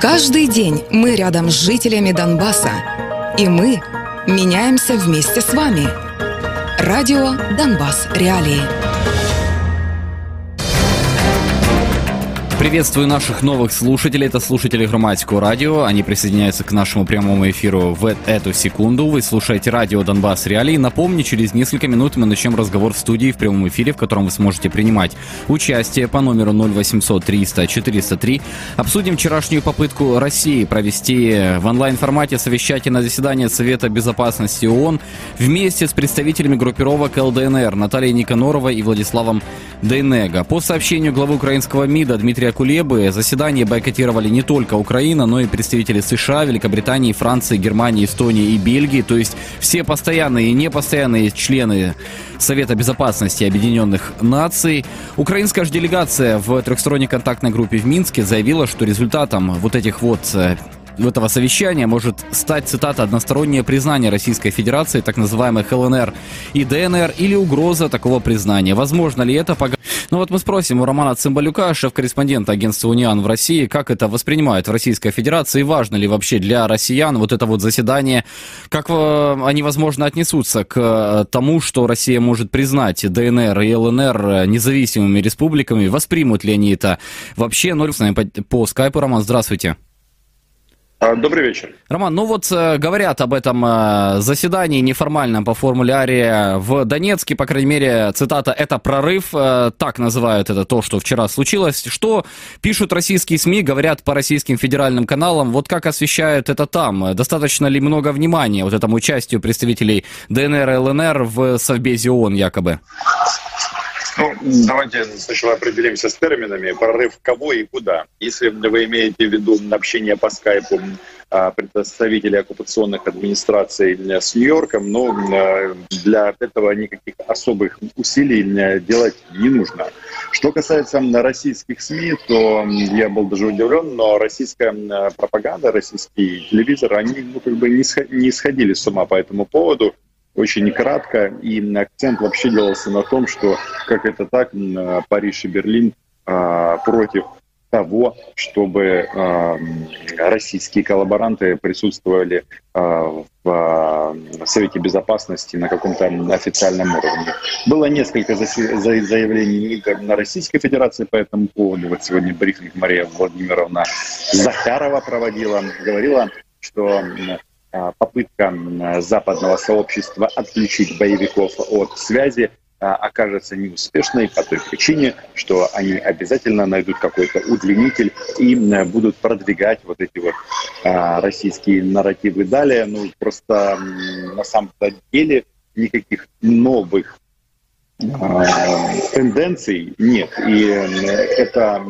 Каждый день мы рядом с жителями Донбасса. И мы меняемся вместе с вами. Радио «Донбасс. Реалии». Приветствую наших новых слушателей. Это слушатели Громадского радио. Они присоединяются к нашему прямому эфиру в эту секунду. Вы слушаете радио Донбасс Реалии. Напомню, через несколько минут мы начнем разговор в студии в прямом эфире, в котором вы сможете принимать участие по номеру 0800 300 403. Обсудим вчерашнюю попытку России провести в онлайн-формате совещательное заседание Совета Безопасности ООН вместе с представителями группировок ЛДНР Натальей Никаноровой и Владиславом Дейнега. По сообщению главы украинского МИДа Дмитрия Кулебы заседание бойкотировали не только Украина, но и представители США, Великобритании, Франции, Германии, Эстонии и Бельгии. То есть все постоянные и непостоянные члены Совета Безопасности Объединенных Наций. Украинская же делегация в трехсторонней контактной группе в Минске заявила, что результатом вот этих вот э, этого совещания может стать, цитата, «одностороннее признание Российской Федерации так называемых ЛНР и ДНР или угроза такого признания». Возможно ли это? Ну вот мы спросим у Романа Цымбалюка, шеф-корреспондента агентства «Униан» в России, как это воспринимают в Российской Федерации, важно ли вообще для россиян вот это вот заседание, как э, они, возможно, отнесутся к э, тому, что Россия может признать ДНР и ЛНР независимыми республиками, воспримут ли они это вообще? Ну, с нами по, по скайпу, Роман, здравствуйте. А, добрый вечер. Роман, ну вот э, говорят об этом э, заседании неформальном по формуляре в Донецке, по крайней мере, цитата, это прорыв, э, так называют это то, что вчера случилось. Что пишут российские СМИ, говорят по российским федеральным каналам, вот как освещают это там? Достаточно ли много внимания вот этому участию представителей ДНР и ЛНР в Совбезе ООН якобы? Ну, давайте сначала определимся с терминами. Прорыв кого и куда. Если вы имеете в виду общение по скайпу а, представителей оккупационных администраций с Нью-Йорком, но а, для этого никаких особых усилий делать не нужно. Что касается российских СМИ, то я был даже удивлен, но российская пропаганда, российский телевизор, они ну, как бы не сходили с ума по этому поводу очень кратко, и акцент вообще делался на том, что как это так, Париж и Берлин а, против того, чтобы а, российские коллаборанты присутствовали а, в Совете Безопасности на каком-то официальном уровне. Было несколько заявлений на Российской Федерации по этому поводу. Вот сегодня брифинг Мария Владимировна Захарова проводила, говорила, что попытка западного сообщества отключить боевиков от связи а, окажется неуспешной по той причине, что они обязательно найдут какой-то удлинитель и будут продвигать вот эти вот российские нарративы далее. Ну, просто на самом деле никаких новых тенденций нет. И это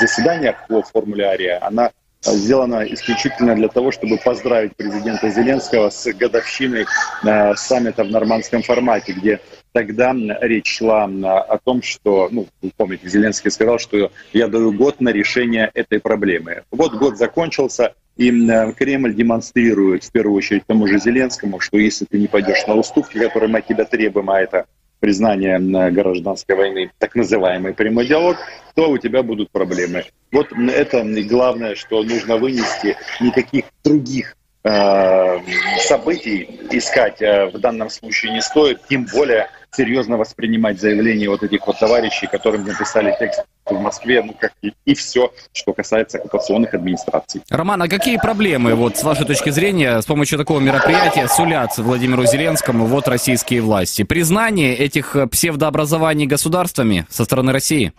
заседание по формуляре, она сделано исключительно для того, чтобы поздравить президента Зеленского с годовщиной э, саммита в нормандском формате, где тогда речь шла о том, что, ну, вы помните, Зеленский сказал, что я даю год на решение этой проблемы. Вот год закончился, и Кремль демонстрирует в первую очередь тому же Зеленскому, что если ты не пойдешь на уступки, которые мы от тебя требуем, а это признание гражданской войны, так называемый прямой диалог, то у тебя будут проблемы. Вот это главное, что нужно вынести. Никаких других э, событий искать э, в данном случае не стоит, тем более серьезно воспринимать заявления вот этих вот товарищей, которым написали текст в Москве, ну как и, и все, что касается оккупационных администраций. Роман, а какие проблемы, вот с вашей точки зрения, с помощью такого мероприятия сулят Владимиру Зеленскому вот российские власти? Признание этих псевдообразований государствами со стороны России?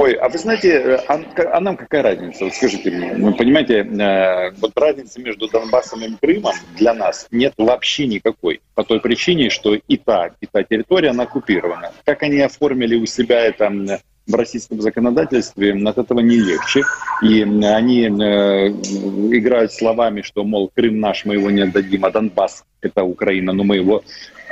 Ой, а вы знаете, а, а нам какая разница? Вот скажите мне, вы понимаете, э, вот разницы между Донбассом и Крымом для нас нет вообще никакой. По той причине, что и та, и та территория, она оккупирована. Как они оформили у себя это в российском законодательстве, от этого не легче. И они э, играют словами, что, мол, Крым наш, мы его не отдадим, а Донбасс – это Украина, но мы его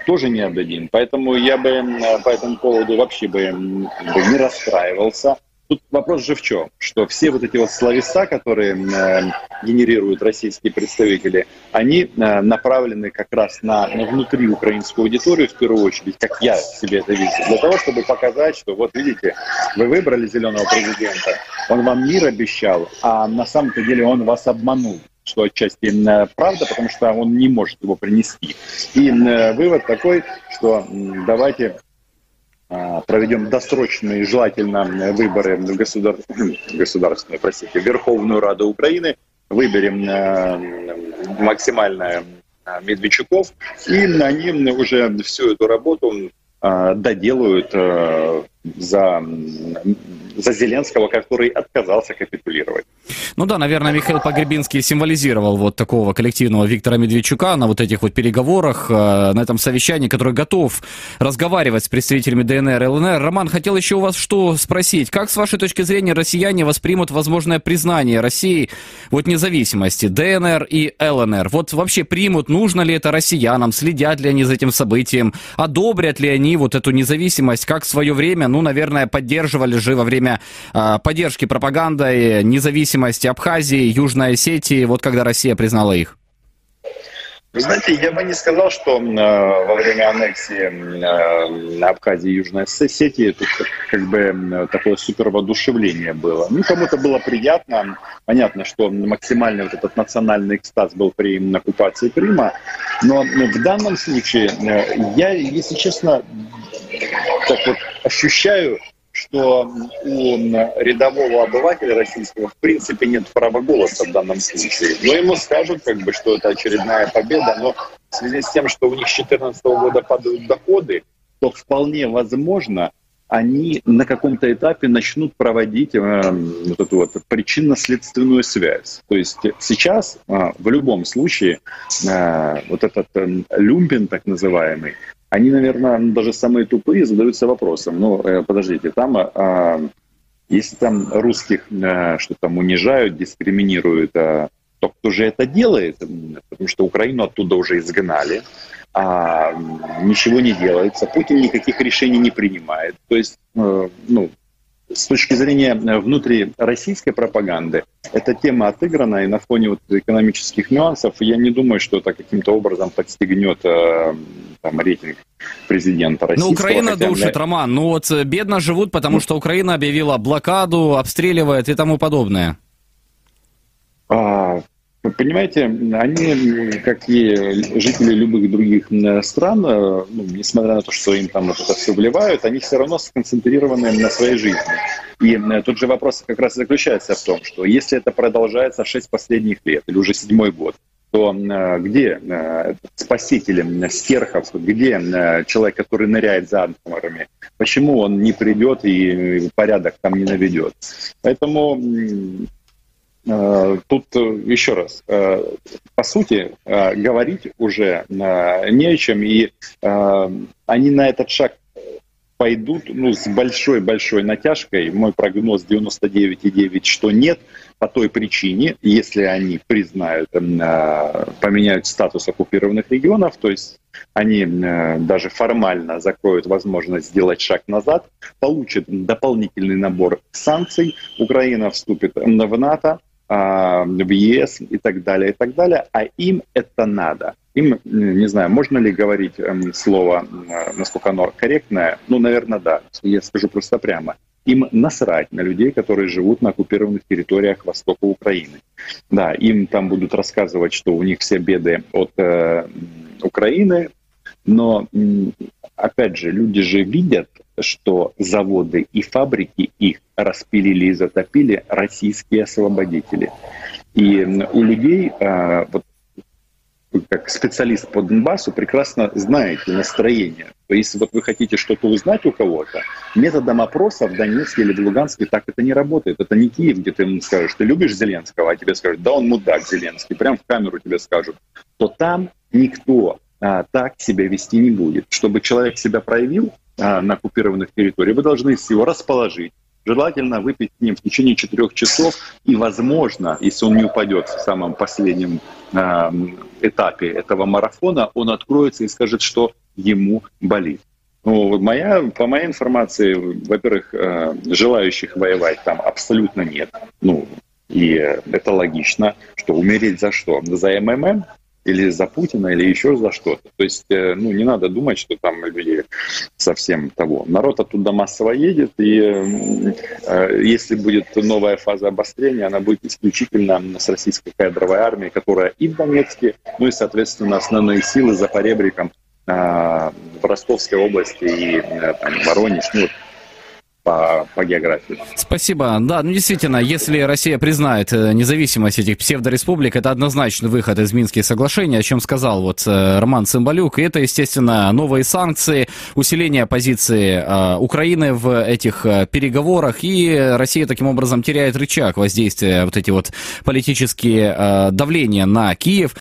тоже не отдадим. Поэтому я бы по этому поводу вообще бы не расстраивался. Тут вопрос же в чем, что все вот эти вот словеса, которые э, генерируют российские представители, они э, направлены как раз на, на внутри украинскую аудиторию в первую очередь, как я себе это вижу, для того, чтобы показать, что вот видите, вы выбрали зеленого президента, он вам мир обещал, а на самом-то деле он вас обманул что отчасти э, правда, потому что он не может его принести. И э, вывод такой, что давайте проведем досрочные, желательно, выборы в государ... государственную, простите, Верховную Раду Украины, выберем э, максимально э, Медведчуков, и они уже всю эту работу э, доделают за за Зеленского, который отказался капитулировать. Ну да, наверное, Михаил Погребинский символизировал вот такого коллективного Виктора Медведчука на вот этих вот переговорах, э, на этом совещании, который готов разговаривать с представителями ДНР и ЛНР. Роман, хотел еще у вас что спросить. Как, с вашей точки зрения, россияне воспримут возможное признание России вот независимости ДНР и ЛНР? Вот вообще примут, нужно ли это россиянам, следят ли они за этим событием, одобрят ли они вот эту независимость, как в свое время, ну, наверное, поддерживали же во время время а, поддержки пропагандой независимости Абхазии, Южной Осетии, вот когда Россия признала их? Вы знаете, я бы не сказал, что э, во время аннексии э, Абхазии и Южной Осетии тут как бы такое супер воодушевление было. Ну, кому-то было приятно. Понятно, что максимальный вот этот национальный экстаз был при оккупации Крыма. Но в данном случае э, я, если честно, так вот ощущаю что у рядового обывателя российского в принципе нет права голоса в данном случае. Но ему скажут, как бы, что это очередная победа, но в связи с тем, что у них с 2014 года падают доходы, то вполне возможно, они на каком-то этапе начнут проводить э, вот эту вот причинно-следственную связь. То есть сейчас э, в любом случае э, вот этот э, люмпин так называемый, они, наверное, даже самые тупые задаются вопросом, ну, э, подождите, там, а, если там русских а, что там унижают, дискриминируют, а, то кто же это делает? Потому что Украину оттуда уже изгнали, а ничего не делается, Путин никаких решений не принимает. То есть, э, ну, с точки зрения внутри российской пропаганды, эта тема отыграна, и на фоне вот экономических нюансов я не думаю, что это каким-то образом подстегнет э, там, рейтинг президента России. Ну, Украина хотя, душит, для... Роман. Ну, вот э, бедно живут, потому что Украина объявила блокаду, обстреливает и тому подобное. А, Понимаете, они, как и жители любых других стран, э, ну, несмотря на то, что им там это все вливают, они все равно сконцентрированы на своей жизни. И э, тут же вопрос как раз заключается в том, что если это продолжается 6 последних лет или уже седьмой год, то э, где спасителем стерхов, где человек, который ныряет за антиморами, почему он не придет и порядок там не наведет? Поэтому Э, тут э, еще раз, э, по сути, говорить уже не о чем, и они на этот шаг пойдут ну, с большой-большой натяжкой. Мой прогноз 99,9, что нет, по той причине, если они признают, поменяют статус оккупированных регионов, то есть они даже формально закроют возможность сделать шаг назад, получат дополнительный набор санкций, Украина вступит в НАТО, в ЕС и так далее, и так далее, а им это надо. Им, не знаю, можно ли говорить эм, слово, насколько оно корректное, ну, наверное, да, я скажу просто прямо. Им насрать на людей, которые живут на оккупированных территориях востока Украины. Да, им там будут рассказывать, что у них все беды от э, Украины, но, опять же, люди же видят, что заводы и фабрики их распилили и затопили российские освободители. И у людей, а, вот как специалист по Донбассу, прекрасно знаете настроение. То есть, вот вы хотите что-то узнать у кого-то, методом опроса в Донецке или в Луганске так это не работает. Это не Киев, где ты ему скажешь, ты любишь Зеленского, а тебе скажут, да он мудак Зеленский, прям в камеру тебе скажут. То там никто а, так себя вести не будет. Чтобы человек себя проявил а, на оккупированных территориях, вы должны его расположить, желательно выпить с ним в течение четырех часов, и, возможно, если он не упадет в самом последнем э, этапе этого марафона, он откроется и скажет, что ему болит. Ну, моя, по моей информации, во-первых, э, желающих воевать там абсолютно нет. Ну, и это логично, что умереть за что? За МММ? Или за Путина, или еще за что-то. То есть, э, ну, не надо думать, что там люди совсем того. Народ оттуда массово едет, и э, если будет новая фаза обострения, она будет исключительно с российской кадровой армией, которая и в Донецке, ну и, соответственно, основные силы за поребриком э, в Ростовской области и э, там, Воронеж, ну, по, по географии. Спасибо. Да, ну действительно, если Россия признает э, независимость этих псевдореспублик, это однозначный выход из Минских соглашений, о чем сказал вот э, Роман Цымбалюк. И это, естественно, новые санкции, усиление позиции э, Украины в этих переговорах, и Россия таким образом теряет рычаг воздействия, вот эти вот политические давления на Киев.